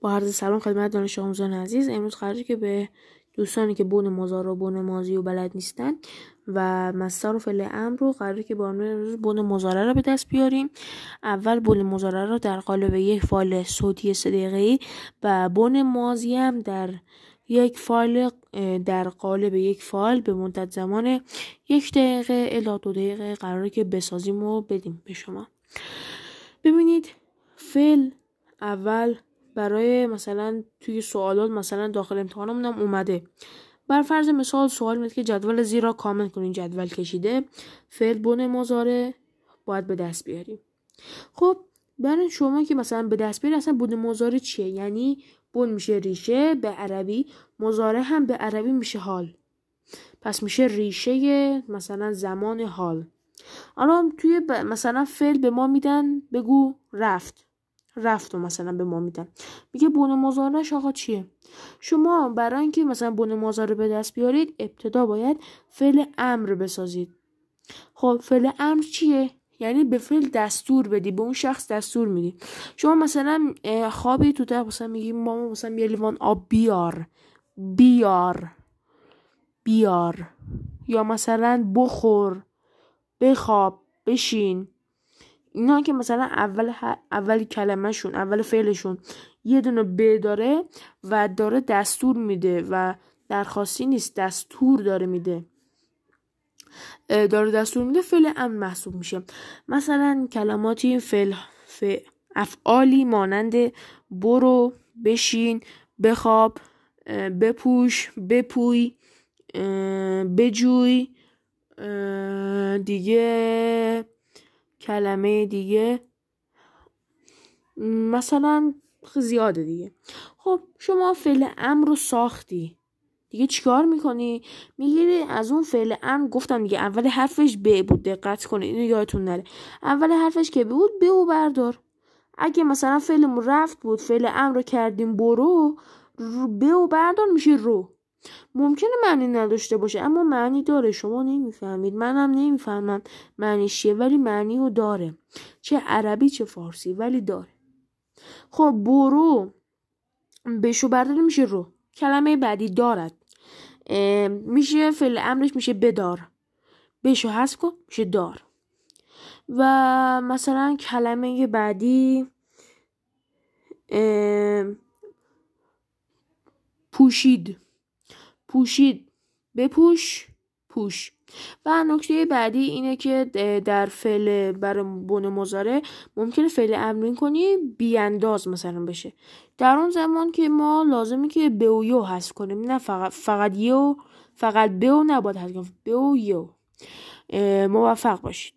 با عرض سلام خدمت دانش آموزان عزیز. امروز قراره که به دوستانی که بون مزار و بون مازی و بلد نیستن و مستر و فعل امر رو قراره که با امروز بون مزاره رو به دست بیاریم. اول بون مزاره رو در قالب یک فایل صوتی سه دقیقه‌ای و بون مازی هم در یک فایل در قالب یک فایل به مدت زمان یک دقیقه الا دو دقیقه قراره که بسازیم و بدیم به شما. ببینید فعل اول برای مثلا توی سوالات مثلا داخل امتحانمون هم اومده. بر فرض مثال سوال میاد که جدول زیرا کامل کنین جدول کشیده. فعل بن مزاره باید به دست بیاریم. خب برای شما که مثلا به دست بیارید اصلا بن مزاره چیه؟ یعنی بن میشه ریشه به عربی مزاره هم به عربی میشه حال. پس میشه ریشه مثلا زمان حال. الان توی مثلا فعل به ما میدن بگو رفت. رفت و مثلا به ما میدن. میگه بون مزارش آقا چیه؟ شما برای اینکه مثلا بون مزاره به دست بیارید ابتدا باید فعل امر بسازید. خب فعل امر چیه؟ یعنی به فعل دستور بدی به اون شخص دستور میدی. شما مثلا خوابی تو در مثلا میگی ماما مثلا یه لیوان آب بیار بیار بیار. یا مثلا بخور بخواب بشین. اینا که مثلا اول اول کلمهشون اول فعلشون یه دونه ب داره و داره دستور میده و درخواستی نیست دستور داره میده. داره دستور میده فعل امر محسوب میشه. مثلا کلماتی فعل افعالی مانند برو بشین بخواب بپوش بپوی بجوی دیگه کلمه دیگه. مثلا زیاده دیگه. خب شما فعل امر رو ساختی. دیگه چیکار می‌کنی؟ می‌گیری از اون فعل امر گفتم دیگه اول حرفش ب بود دقت کنی اینو یادتون نره. اول حرفش که بود ب و بردار. اگه مثلا فعلمون رفت بود فعل امر رو کردیم برو ب و بردار میشه رو. ممکنه معنی نداشته باشه اما معنی داره. شما نمی‌فهمید. منم نمی‌فهمم معنیش چیه ولی معنی رو داره. چه عربی چه فارسی ولی داره. خب برو. بشو برداری میشه رو. کلمه بعدی دارد. میشه فعل امرش میشه بدار. بشو هست کن میشه دار. و مثلا کلمه بعدی پوشید. پوشید. بپوش پوش. و نکته بعدی اینه که در فعل بر بن مزاره ممکنه فعل امرین کنی بیانداز مثلا بشه. در اون زمان که ما لازمی که به و یو حذف کنیم نه فقط فقط یو فقط به و نباید حذف کنیم به و یو موفق باشید.